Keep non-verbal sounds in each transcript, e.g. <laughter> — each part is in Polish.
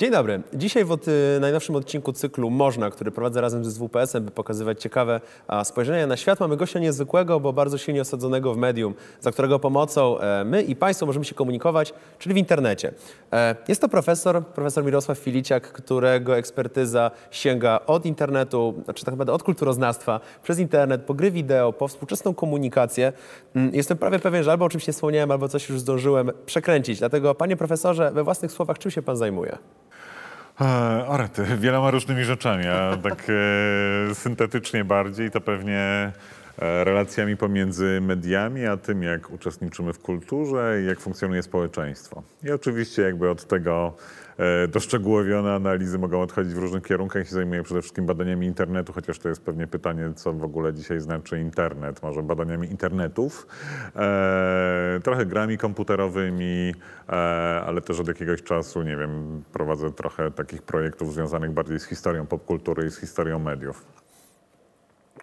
Dzień dobry. Dzisiaj w od, y, najnowszym odcinku cyklu Można, który prowadzę razem ze SWPS-em, by pokazywać ciekawe spojrzenia na świat, mamy gościa niezwykłego, bo bardzo silnie osadzonego w medium, za którego pomocą e, my i Państwo możemy się komunikować, czyli w internecie. E, jest to profesor, profesor Mirosław Filiciak, którego ekspertyza sięga od internetu, znaczy tak naprawdę od kulturoznawstwa, przez internet, po gry wideo, po współczesną komunikację. Mm, Jestem prawie pewien, że albo o czymś nie wspomniałem, albo coś już zdążyłem przekręcić. Dlatego, panie profesorze, we własnych słowach, czym się pan zajmuje? Orety, wieloma różnymi rzeczami, a tak e, syntetycznie bardziej to pewnie relacjami pomiędzy mediami, a tym, jak uczestniczymy w kulturze i jak funkcjonuje społeczeństwo. I oczywiście jakby od tego e, doszczegółowione analizy mogą odchodzić w różnych kierunkach. Się zajmuję przede wszystkim badaniami internetu, chociaż to jest pewnie pytanie, co w ogóle dzisiaj znaczy internet. Może badaniami internetów, e, trochę grami komputerowymi, e, ale też od jakiegoś czasu, nie wiem, prowadzę trochę takich projektów związanych bardziej z historią popkultury i z historią mediów.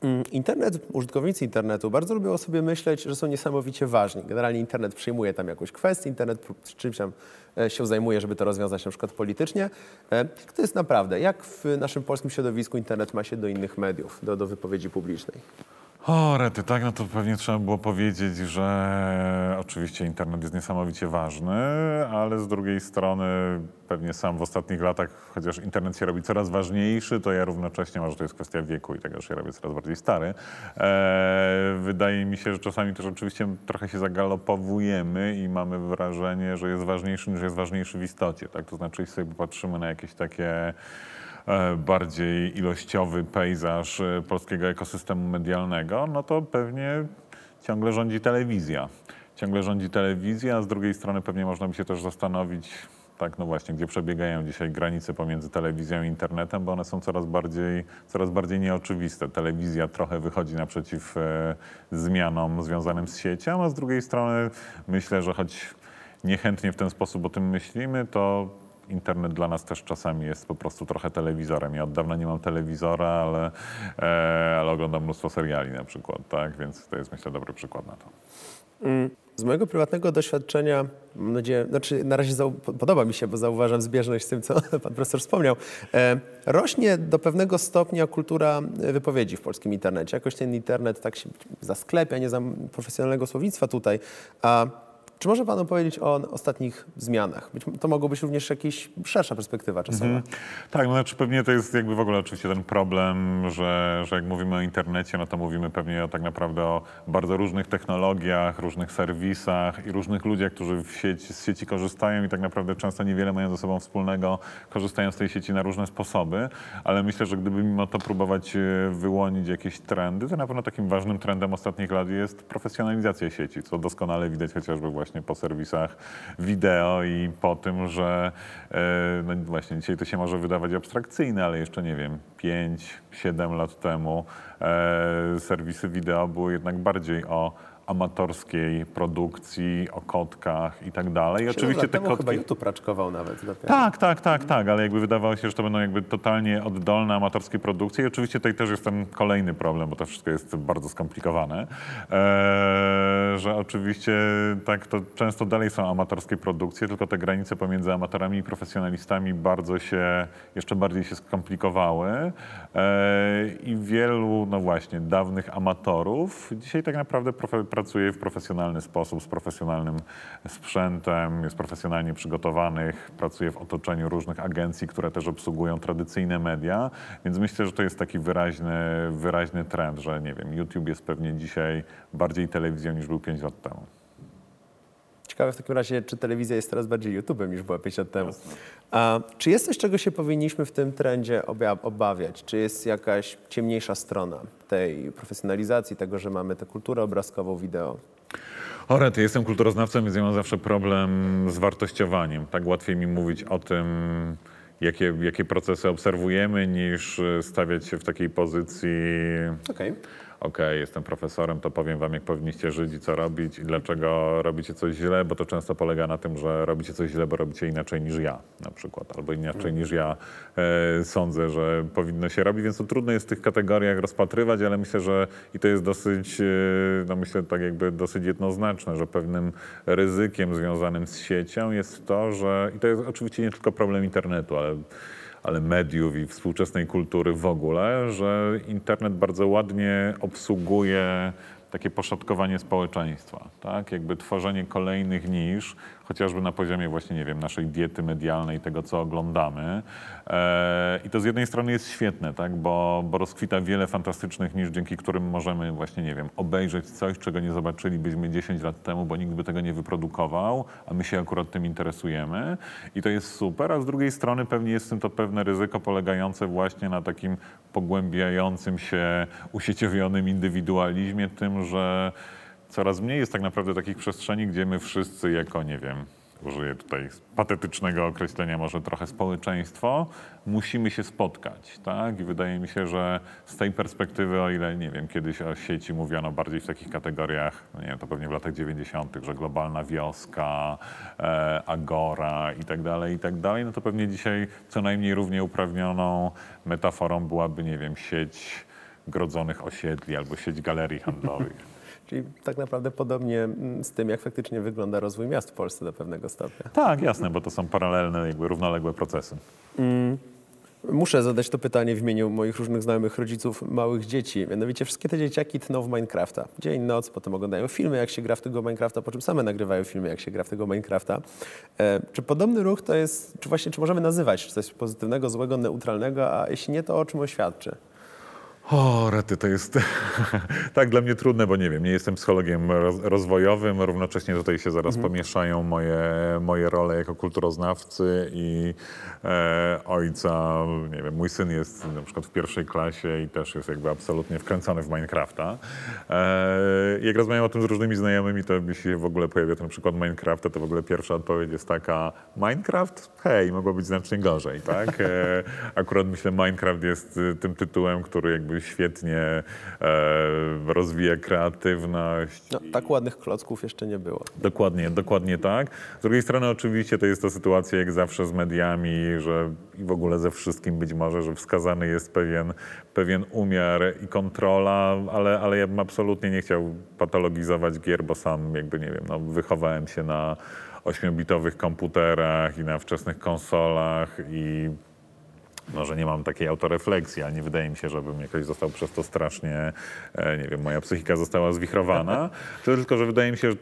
Mm, Internet, użytkownicy internetu bardzo lubią sobie myśleć, że są niesamowicie ważni. Generalnie internet przyjmuje tam jakąś kwestię, internet czymś tam e, się zajmuje, żeby to rozwiązać na przykład politycznie. E, to jest naprawdę? Jak w naszym polskim środowisku internet ma się do innych mediów, do, do wypowiedzi publicznej? O, rety, tak, no to pewnie trzeba było powiedzieć, że oczywiście internet jest niesamowicie ważny, ale z drugiej strony pewnie sam w ostatnich latach, chociaż internet się robi coraz ważniejszy, to ja równocześnie, może to jest kwestia wieku i tego, że się robię coraz bardziej stary, e, wydaje mi się, że czasami też oczywiście trochę się zagalopowujemy i mamy wrażenie, że jest ważniejszy niż jest ważniejszy w istocie, tak? To znaczy, jeśli sobie patrzymy na jakieś takie bardziej ilościowy pejzaż e, polskiego ekosystemu medialnego, no to pewnie ciągle rządzi telewizja. Ciągle rządzi telewizja, a z drugiej strony pewnie można by się też zastanowić, tak, no właśnie, gdzie przebiegają dzisiaj granice pomiędzy telewizją i internetem, bo one są coraz bardziej, coraz bardziej nieoczywiste. Telewizja trochę wychodzi naprzeciw e, zmianom związanym z siecią, a z drugiej strony myślę, że choć niechętnie w ten sposób o tym myślimy, to internet dla nas też czasami jest po prostu trochę telewizorem. Ja od dawna nie mam telewizora, ale, e, ale oglądam mnóstwo seriali na przykład, tak? Więc to jest myślę dobry przykład na to. Mm, Z mojego prywatnego doświadczenia, mam nadzieję, znaczy na razie podoba mi się, bo zauważam zbieżność z tym, co <laughs> pan profesor wspomniał, e, rośnie do pewnego stopnia kultura wypowiedzi w polskim internecie. Jakoś ten internet tak się zasklepia, nie znam profesjonalnego słownictwa tutaj. A czy może pan opowiedzieć o ostatnich zmianach? Być, to mogło być również jakaś szersza perspektywa czasowa. Tak, no znaczy pewnie to jest jakby w ogóle oczywiście ten problem, że, że jak mówimy o internecie, no to mówimy pewnie o, tak naprawdę o bardzo różnych technologiach, różnych serwisach i różnych ludziach, którzy sieci, z sieci korzystają i tak naprawdę często niewiele mają ze sobą wspólnego, korzystają z tej sieci na różne sposoby, ale myślę, że gdyby mimo to próbować e, wyłonić jakieś trendy, to na pewno takim ważnym trendem ostatnich lat jest profesjonalizacja sieci, co doskonale widać chociażby właśnie po serwisach wideo i po tym, że e, no właśnie dzisiaj to się może wydawać abstrakcyjne, ale jeszcze nie wiem, 5-7 lat temu e, serwisy wideo były jednak bardziej o amatorskiej produkcji, o kotkach i tak dalej. Oczywiście te temu chyba kotki... YouTube raczkował nawet. dopiero. Tak, tak, tak, tak, ale jakby wydawało się, że to będą jakby totalnie oddolne amatorskie produkcje i oczywiście tutaj też jest ten kolejny problem, bo to wszystko jest bardzo skomplikowane, eee, że oczywiście tak to często dalej są amatorskie produkcje, tylko te granice pomiędzy amatorami i profesjonalistami bardzo się, jeszcze bardziej się skomplikowały eee, i wielu, no właśnie, dawnych amatorów dzisiaj tak naprawdę profe- pracuje w profesjonalny sposób, z profesjonalnym sprzętem, jest profesjonalnie przygotowanych, pracuje w otoczeniu różnych agencji, które też obsługują tradycyjne media, więc myślę, że to jest taki wyraźny, wyraźny trend, że nie wiem, YouTube jest pewnie dzisiaj bardziej telewizją niż był 5 lat temu. Ciekawe w takim razie, czy telewizja jest teraz bardziej YouTube'em niż była 5 lat temu. A, czy jest coś, czego się powinniśmy w tym trendzie obawiać? Czy jest jakaś ciemniejsza strona tej profesjonalizacji, tego, że mamy tę kulturę obrazkową, wideo? Orety, jestem kulturoznawcą, więc ja mam zawsze problem z wartościowaniem. Tak łatwiej mi mówić o tym, jakie, jakie procesy obserwujemy, niż e, stawiać się w takiej pozycji Okej. Okej, jestem profesorem, to powiem wam, jak powinniście żyć i co robić i dlaczego robicie coś źle, bo to często polega na tym, że robicie coś źle, bo robicie inaczej niż ja na przykład, albo inaczej niż ja e, sądzę, że powinno się robić, więc to trudno jest w tych kategoriach rozpatrywać, ale myślę, że i to jest dosyć, e, no myślę tak jakby dosyć jednoznaczne, że pewnym ryzykiem związanym z siecią jest to, że i to jest oczywiście nie tylko problem internetu, ale ale mediów i współczesnej kultury w ogóle, że internet bardzo ładnie obsługuje takie poszatkowanie społeczeństwa, tak? Jakby tworzenie kolejnych nisz, chociażby na poziomie właśnie, nie wiem, naszej diety medialnej, tego, co oglądamy. E, I to z jednej strony jest świetne, tak? Bo, bo rozkwita wiele fantastycznych nisz, dzięki którym możemy właśnie, nie wiem, obejrzeć coś, czego nie zobaczylibyśmy 10 lat temu, bo nikt by tego nie wyprodukował, a my się akurat tym interesujemy. I to jest super, a z drugiej strony pewnie jest w tym to pewne ryzyko polegające właśnie na takim pogłębiającym się, usieciowionym indywidualizmie, tym, że coraz mniej jest tak naprawdę takich przestrzeni, gdzie my wszyscy jako, nie wiem, użyję tutaj patetycznego określenia, może trochę społeczeństwo, musimy się spotkać, tak? I wydaje mi się, że z tej perspektywy, o ile, nie wiem, kiedyś o sieci mówiono bardziej w takich kategoriach, no nie wiem, to pewnie w latach 90., że globalna wioska, e, agora i tak dalej, i tak dalej, no to pewnie dzisiaj co najmniej równie uprawnioną metaforą byłaby, nie wiem, sieć grodzonych osiedli albo sieć galerii handlowych. Czyli tak naprawdę podobnie mm, z tym, jak faktycznie wygląda rozwój miast w Polsce do pewnego stopnia. Tak, jasne, bo to są paralelne, jakby równoległe procesy. Muszę zadać to pytanie w imieniu moich różnych znajomych rodziców małych dzieci. Mianowicie wszystkie te dzieciaki tną w Minecrafta. Dzień, noc, potem oglądają filmy, jak się gra w tego Minecrafta, po czym same nagrywają filmy, jak się gra w tego Minecrafta. E, czy podobny ruch to jest, czy właśnie, czy możemy nazywać coś pozytywnego, złego, neutralnego, a jeśli nie, to o czym oświadczy? O, rety, to jest <laughs> tak dla mnie trudne, bo nie wiem, nie jestem psychologiem roz, rozwojowym, równocześnie tutaj się zaraz pomieszają moje, moje role jako kulturoznawcy i e, ojca, nie wiem, mój syn jest na przykład w pierwszej klasie i też jest jakby absolutnie wkręcony w Minecrafta. E, jak rozmawiam o tym z różnymi znajomymi, to jeśli się w ogóle pojawia ten przykład Minecrafta, to w ogóle pierwsza odpowiedź jest taka, Minecraft? Hej, mogło być znacznie gorzej, tak? E, akurat myślę, Minecraft jest y, tym tytułem, który jakby świetnie e, rozwija kreatywność. No, tak ładnych klocków jeszcze nie było. Dokładnie, dokładnie tak. Z drugiej strony oczywiście to jest to sytuacja jak zawsze z mediami, że i w ogóle ze wszystkim być może, że wskazany jest pewien, pewien umiar i kontrola, ale, ale ja bym absolutnie nie chciał patologizować gier, bo sam jakby nie wiem, no, wychowałem się na 8-bitowych komputerach i na wczesnych konsolach i może nie mam takiej autorefleksji, a nie wydaje mi się, żebym jakoś został przez to strasznie, e, nie wiem, moja psychika została zwichrowana. <laughs> To tylko, że wydaje mi się, że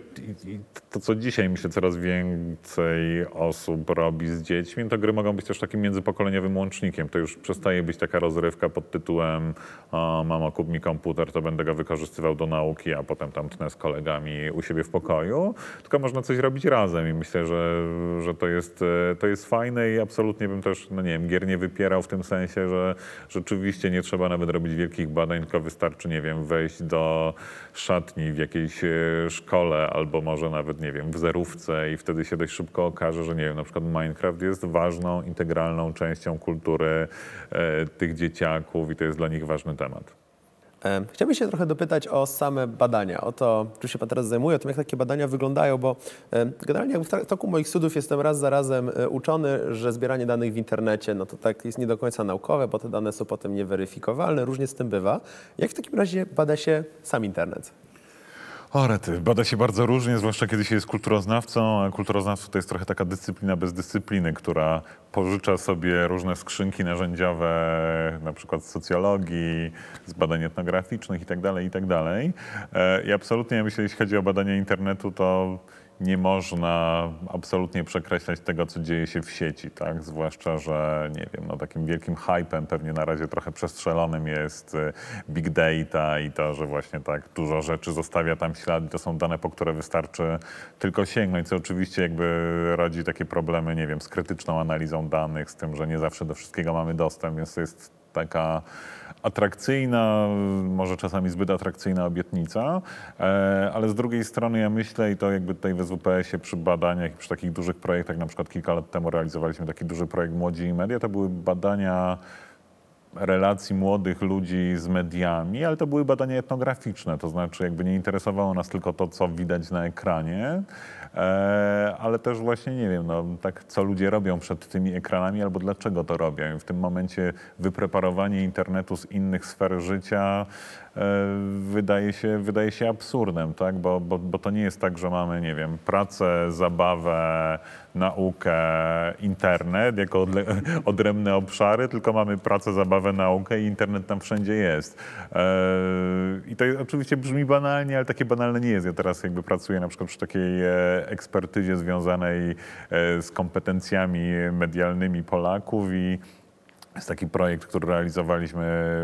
to, co dzisiaj myślę, coraz więcej osób robi z dziećmi, to gry mogą być też takim międzypokoleniowym łącznikiem. To już przestaje być taka rozrywka pod tytułem o, mamo, kup mi komputer, to będę go wykorzystywał do nauki, a potem tam tnę z kolegami u siebie w pokoju, tylko można coś robić razem i myślę, że, że to, jest, e, to jest fajne i absolutnie bym też, no nie wiem, gier nie wypierał w tym sensie, że rzeczywiście nie trzeba nawet robić wielkich badań, tylko wystarczy, nie wiem, wejść do szatni w jakiejś e, szkole albo może nawet, nie wiem, w zerówce i wtedy się dość szybko okaże, że nie wiem, na przykład Minecraft jest ważną, integralną częścią kultury e, tych dzieciaków i to jest dla nich ważny temat. Chciałbym się trochę dopytać o same badania, o to, czym się Pan teraz zajmuje, o tym, jak takie badania wyglądają, bo generalnie w toku moich studiów jestem raz za razem e, uczony, że zbieranie danych w internecie, no to tak jest nie do końca naukowe, bo te dane są potem nieweryfikowalne, różnie z tym bywa. Jak w takim razie bada się sam internet? O rety, bada się bardzo różnie, zwłaszcza kiedy się jest kulturoznawcą, kulturoznawstwo to jest trochę taka dyscyplina bez dyscypliny, która pożycza sobie różne skrzynki narzędziowe, na przykład z socjologii, z badań etnograficznych itd., itd. E, I absolutnie, myślę, jeśli chodzi o badania internetu, to nie można absolutnie przekreślać tego, co dzieje się w sieci, tak? Zwłaszcza, że nie wiem, no takim wielkim hypem, pewnie na razie trochę przestrzelonym jest y, big data i to, że właśnie tak dużo rzeczy zostawia tam ślad i to są dane, po które wystarczy tylko sięgnąć, co oczywiście jakby rodzi takie problemy, nie wiem, z krytyczną analizą danych, z tym, że nie zawsze do wszystkiego mamy dostęp, więc to jest taka atrakcyjna, może czasami zbyt atrakcyjna obietnica, e, ale z drugiej strony ja myślę i to jakby tutaj w SWPS-ie przy badaniach i przy takich dużych projektach, na przykład kilka lat temu realizowaliśmy taki duży projekt Młodzi i Media, to były badania relacji młodych ludzi z mediami, ale to były badania etnograficzne, to znaczy jakby nie interesowało nas tylko to, co widać na ekranie, ale też właśnie, nie wiem, no, tak co ludzie robią przed tymi ekranami albo dlaczego to robią. I w tym momencie wypreparowanie internetu z innych sfer życia e, wydaje się, wydaje się absurdem, tak? bo, bo, bo to nie jest tak, że mamy, nie wiem, pracę, zabawę, naukę, internet jako odle- <laughs> odrębne obszary, tylko mamy pracę, zabawę, naukę i internet tam wszędzie jest. E, I to oczywiście brzmi banalnie, ale takie banalne nie jest. Ja teraz jakby pracuję na przykład przy takiej e, ekspertyzie związanej e, z kompetencjami medialnymi Polaków i jest taki projekt, który realizowaliśmy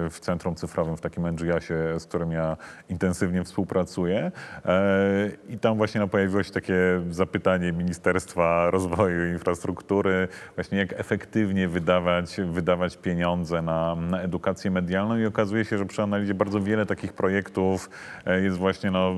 w Centrum Cyfrowym, w takim NGO-sie, z którym ja intensywnie współpracuję. E, I tam właśnie no, pojawiło się takie zapytanie Ministerstwa Rozwoju i Infrastruktury, właśnie jak efektywnie wydawać, wydawać pieniądze na, na edukację medialną i okazuje się, że przy analizie bardzo wiele takich projektów e, jest właśnie no,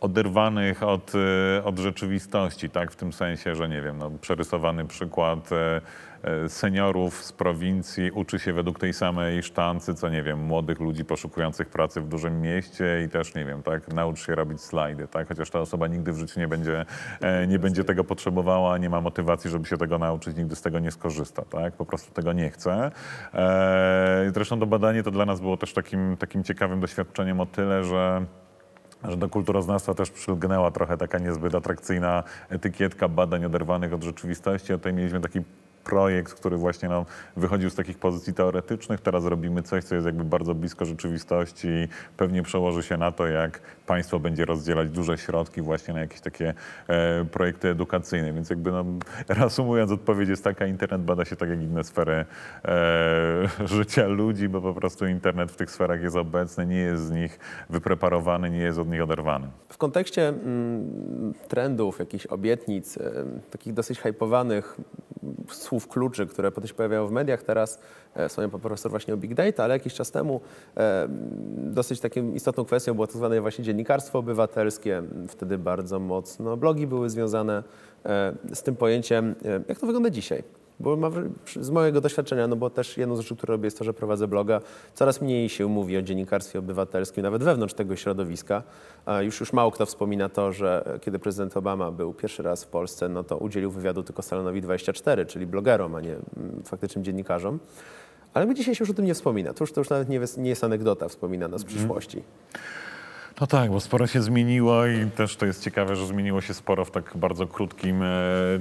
oderwanych od, e, od rzeczywistości, tak? W tym sensie, że nie wiem, no, przerysowany przykład e, e, seniorów z prowincji uczy się według tej samej sztancy, co nie wiem, młodych ludzi poszukujących pracy w dużym mieście i też nie wiem, tak, naucz się robić slajdy, tak? Chociaż ta osoba nigdy w życiu nie będzie, e, nie będzie tego potrzebowała, nie ma motywacji, żeby się tego nauczyć, nigdy z tego nie skorzysta, tak? Po prostu tego nie chce. Zresztą to badanie to dla nas było też takim, takim ciekawym doświadczeniem o tyle, że że do kulturoznawstwa też przylgnęła trochę taka niezbyt atrakcyjna etykietka badań oderwanych od rzeczywistości. A tutaj mieliśmy taki projekt, który właśnie no, wychodził z takich pozycji teoretycznych. Teraz robimy coś, co jest jakby bardzo blisko rzeczywistości i pewnie przełoży się na to, jak państwo będzie rozdzielać duże środki właśnie na jakieś takie e, projekty edukacyjne. Więc jakby no, reasumując, odpowiedź jest taka, internet bada się tak jak inne sfery e, <laughs> życia ludzi, bo po prostu internet w tych sferach jest obecny, nie jest z nich wypreparowany, nie jest od nich oderwany. W kontekście mm, trendów, jakichś obietnic, em, takich dosyć hypowanych słów kluczy, które potem się pojawiają w mediach teraz, e, wspomniał pan profesor właśnie o big data, ale jakiś czas temu e, dosyć taką istotną kwestią było tak zwane właśnie dziennikarstwo obywatelskie. Wtedy bardzo mocno blogi były związane e, z tym pojęciem. E, Jak to wygląda dzisiaj? Bo ma, z mojego doświadczenia, no bo też jedną z rzeczy, które robię jest to, że prowadzę bloga, coraz mniej się mówi o dziennikarstwie obywatelskim, nawet wewnątrz tego środowiska. Już, już mało kto wspomina to, że kiedy prezydent Obama był pierwszy raz w Polsce, no to udzielił wywiadu tylko Salonowi 24, czyli blogerom, a nie mm, faktycznym dziennikarzom. Ale my dzisiaj się już o tym nie wspomina. To już, to już nawet nie, jest- nie jest anegdota wspominana z przyszłości. No tak, bo sporo się zmieniło i też to jest ciekawe, że zmieniło się sporo w tak bardzo krótkim e,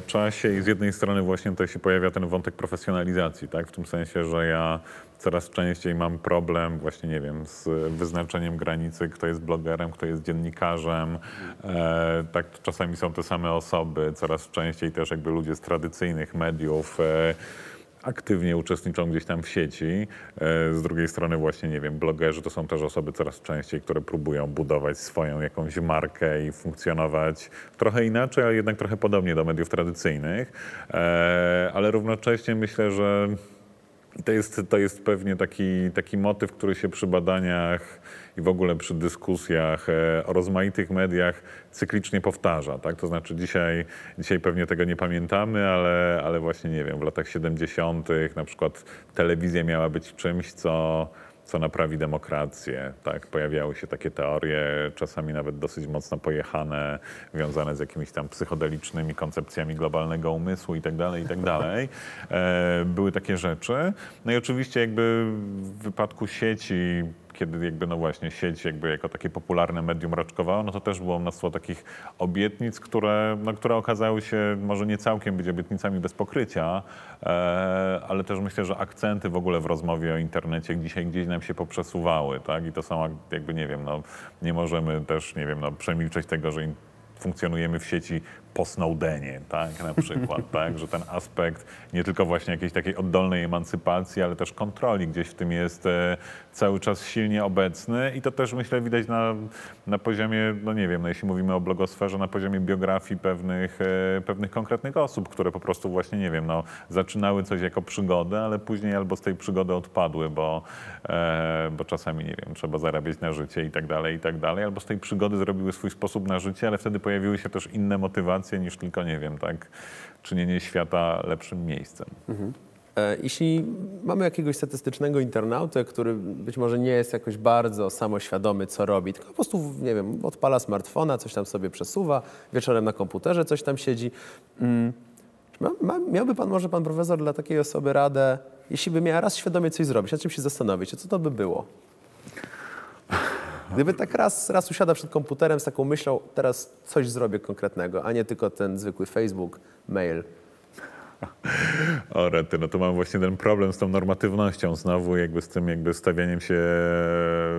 czasie i z jednej strony właśnie tutaj się pojawia ten wątek profesjonalizacji, tak? W tym sensie, że ja coraz częściej mam problem właśnie, nie wiem, z wyznaczeniem granicy, kto jest blogerem, kto jest dziennikarzem. E, tak czasami są te same osoby, coraz częściej też jakby ludzie z tradycyjnych mediów e, aktywnie uczestniczą gdzieś tam w sieci. E, Z drugiej strony właśnie, nie wiem, blogerzy to są też osoby coraz częściej, które próbują budować swoją jakąś markę i funkcjonować trochę inaczej, ale jednak trochę podobnie do mediów tradycyjnych. E, Ale równocześnie myślę, że to jest, to jest pewnie taki, taki motyw, który się przy badaniach i w ogóle przy dyskusjach e, o rozmaitych mediach cyklicznie powtarza. Tak? To znaczy dzisiaj, dzisiaj pewnie tego nie pamiętamy, ale, ale właśnie nie wiem, w latach 70. na przykład telewizja miała być czymś, co co naprawi demokrację. Tak? Pojawiały się takie teorie, czasami nawet dosyć mocno pojechane, wiązane z jakimiś tam psychodelicznymi koncepcjami globalnego umysłu itd. itd. <laughs> E, były takie rzeczy. No i oczywiście jakby w wypadku sieci kiedy jakby no właśnie sieć jakby jako takie popularne medium raczkowała, no to też było mnóstwo takich obietnic, które, no, które okazały się może nie całkiem być obietnicami bez pokrycia, e, ale też myślę, że akcenty w ogóle w rozmowie o internecie dzisiaj gdzieś nam się poprzesuwały, tak? I to ak- jakby, nie wiem, no nie możemy też, nie wiem, no przemilczeć tego, że funkcjonujemy w sieci po Snowdenie, tak, na przykład, <laughs> tak, że ten aspekt nie tylko właśnie jakiejś takiej oddolnej emancypacji, ale też kontroli gdzieś w tym jest e, cały czas silnie obecny i to też myślę widać na, na poziomie, no nie wiem, no jeśli mówimy o blogosferze, na poziomie biografii pewnych, e, pewnych konkretnych osób, które po prostu właśnie, nie wiem, no zaczynały coś jako przygodę, ale później albo z tej przygody odpadły, bo, e, bo czasami, nie wiem, trzeba zarabiać na życie i tak dalej, i tak dalej, albo z tej przygody zrobiły swój sposób na życie, ale wtedy pojawiły się też inne motywacje niż tylko, nie wiem, tak, czynienie świata lepszym miejscem. E, Jeśli mamy jakiegoś statystycznego internautę, który być może nie jest jakoś bardzo samoświadomy, co robi, tylko po prostu, nie wiem, odpala smartfona, coś tam sobie przesuwa, wieczorem na komputerze coś tam siedzi. Mm, miałby pan, może pan profesor, dla takiej osoby radę, jeśli by miała raz świadomie coś zrobić, nad czym się zastanowić, co to by było? Gdyby tak raz, raz usiada przed komputerem z taką myślą, teraz coś zrobię konkretnego, a nie tylko ten zwykły Facebook, mail. <laughs> O rety, no to mam właśnie ten problem z tą normatywnością znowu, jakby z tym jakby stawianiem się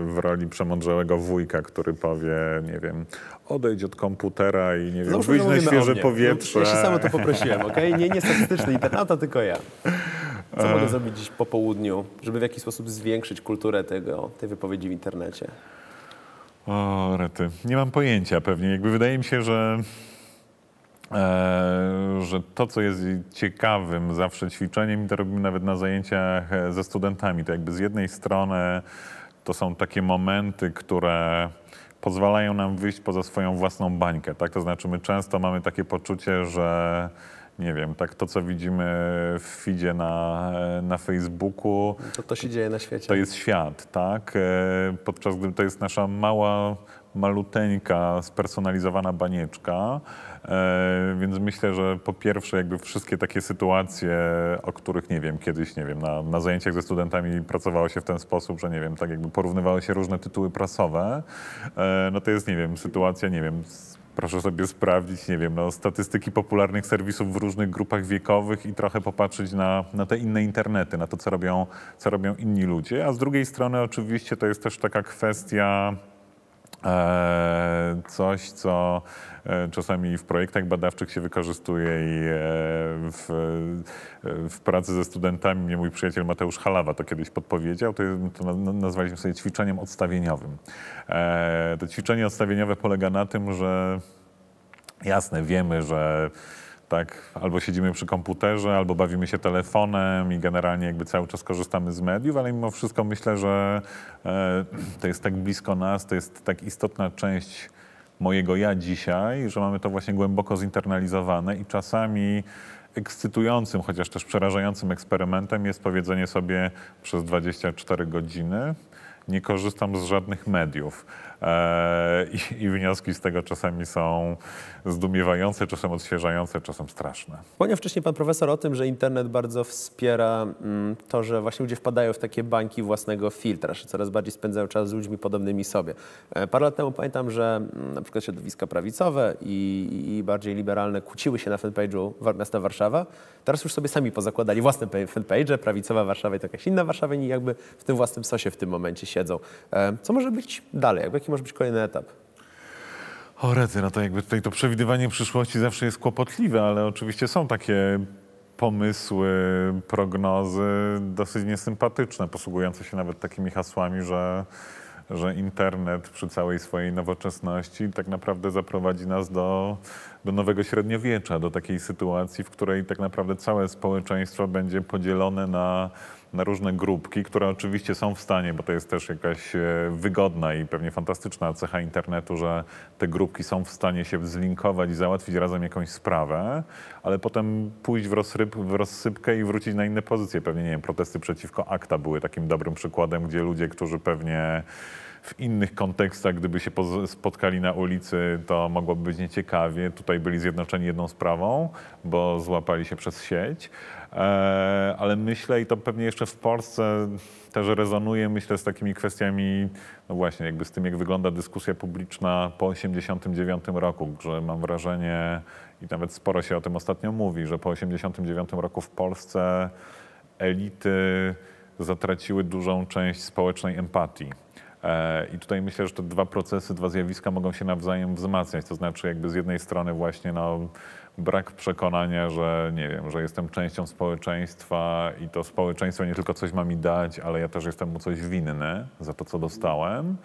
w roli przemądrzałego wujka, który powie, nie wiem, odejdź od komputera i nie wiem, Załóżmy, wyjdź na świeże powietrze. Ja się samo to poprosiłem, okej? Nie, nie statystyczny internauta, tylko ja. Co mogę zrobić dziś po południu, żeby w jakiś sposób zwiększyć kulturę tego, tej wypowiedzi w internecie? O, rety. Nie mam pojęcia pewnie. Jakby wydaje mi się, że, e, że to, co jest ciekawym zawsze ćwiczeniem, i to robimy nawet na zajęciach e, ze studentami, to jakby z jednej strony to są takie momenty, które pozwalają nam wyjść poza swoją własną bańkę. Tak? To znaczy my często mamy takie poczucie, że nie wiem, tak to, co widzimy w feedzie na, na Facebooku, To to się dzieje na świecie. to jest świat, tak? E, Podczas gdy to jest nasza mała, maluteńka, spersonalizowana banieczka. E, Więc myślę, że po pierwsze jakby wszystkie takie sytuacje, o których nie wiem, kiedyś, nie wiem, na, na zajęciach ze studentami pracowało się w ten sposób, że nie wiem, tak jakby porównywały się różne tytuły prasowe, e, no to jest, nie wiem, sytuacja, nie wiem, z- Proszę sobie sprawdzić, nie wiem, no, statystyki popularnych serwisów w różnych grupach wiekowych i trochę popatrzeć na, na te inne internety, na to, co robią, co robią inni ludzie. A z drugiej strony oczywiście to jest też taka kwestia coś, co e, czasami w projektach badawczych się wykorzystuje i e, w, e, w pracy ze studentami mnie mój przyjaciel Mateusz Halawa to kiedyś podpowiedział, to, to na- nazwaliśmy sobie ćwiczeniem odstawieniowym. E, to ćwiczenie odstawieniowe polega na tym, że Jasne, wiemy, że tak, albo siedzimy przy komputerze, albo bawimy się telefonem i generalnie jakby cały czas korzystamy z mediów, ale mimo wszystko myślę, że e, to jest tak blisko nas, to jest tak istotna część mojego ja dzisiaj, że mamy to właśnie głęboko zinternalizowane i czasami ekscytującym, chociaż też przerażającym eksperymentem jest powiedzenie sobie przez 24 godziny nie korzystam z żadnych mediów. E, i, wnioski z tego czasami są zdumiewające, czasem odświeżające, czasem straszne. Wspomniał wcześniej pan profesor o tym, że internet bardzo wspiera mm, to, że właśnie ludzie wpadają w takie bańki własnego filtra, że coraz bardziej spędzają czas z ludźmi podobnymi sobie. E, Parę lat temu pamiętam, że mm, na przykład środowiska prawicowe i, i bardziej liberalne kłóciły się na fanpage'u miasta Warszawa. Teraz już sobie sami pozakładali własne pa- fanpage, prawicowa Warszawa i to jakaś inna Warszawa i jakby w tym własnym sosie w tym momencie siedzą. E, Co może być dalej? Jakby Jaki może być kolejny etap? O rety, no to jakby tutaj to przewidywanie przyszłości zawsze jest kłopotliwe, ale oczywiście są takie pomysły, prognozy dosyć niesympatyczne, posługujące się nawet takimi hasłami, że, że internet przy całej swojej nowoczesności tak naprawdę zaprowadzi nas do, do nowego średniowiecza, do takiej sytuacji, w której tak naprawdę całe społeczeństwo będzie podzielone na na różne grupki, które oczywiście są w stanie, bo to jest też jakaś e, wygodna i pewnie fantastyczna cecha internetu, że te grupki są w stanie się zlinkować i załatwić razem jakąś sprawę, ale potem pójść w, rozryb, w rozsypkę i wrócić na inne pozycje. Pewnie, nie wiem, protesty przeciwko ACTA były takim dobrym przykładem, gdzie ludzie, którzy pewnie w innych kontekstach, gdyby się spotkali na ulicy, to mogłoby być nieciekawie. Tutaj byli zjednoczeni jedną sprawą, bo złapali się przez sieć. E, ale myślę, i to pewnie jeszcze w Polsce też rezonuje, myślę, z takimi kwestiami, no właśnie, jakby z tym, jak wygląda dyskusja publiczna po 1989 roku, że mam wrażenie, i nawet sporo się o tym ostatnio mówi, że po 1989 roku w Polsce elity zatraciły dużą część społecznej empatii. E, I tutaj myślę, że te dwa procesy, dwa zjawiska mogą się nawzajem wzmacniać. To znaczy, jakby z jednej strony właśnie no, brak przekonania, że nie wiem, że jestem częścią społeczeństwa i to społeczeństwo nie tylko coś ma mi dać, ale ja też jestem mu coś winny za to, co dostałem.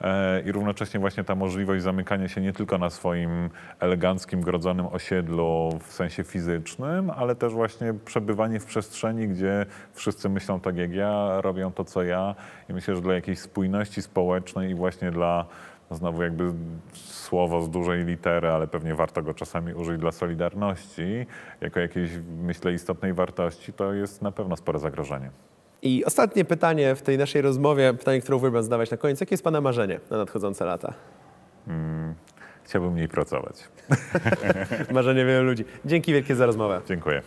E, I równocześnie właśnie ta możliwość zamykania się nie tylko na swoim eleganckim, grodzonym osiedlu w sensie fizycznym, ale też właśnie przebywanie w przestrzeni, gdzie wszyscy myślą tak jak ja, robią to, co ja. I myślę, że dla jakiejś spójności społecznej i właśnie dla znowu jakby słowo z dużej litery, ale pewnie warto go czasami użyć dla solidarności, jako jakiejś, myślę, istotnej wartości, to jest na pewno spore zagrożenie. I ostatnie pytanie w tej naszej rozmowie, pytanie, które uwielbiam zadawać na koniec. Jakie jest Pana marzenie na nadchodzące lata? Chciałbym mniej pracować. <laughs> Marzenie wielu ludzi. Dzięki wielkie za rozmowę. Dziękuję.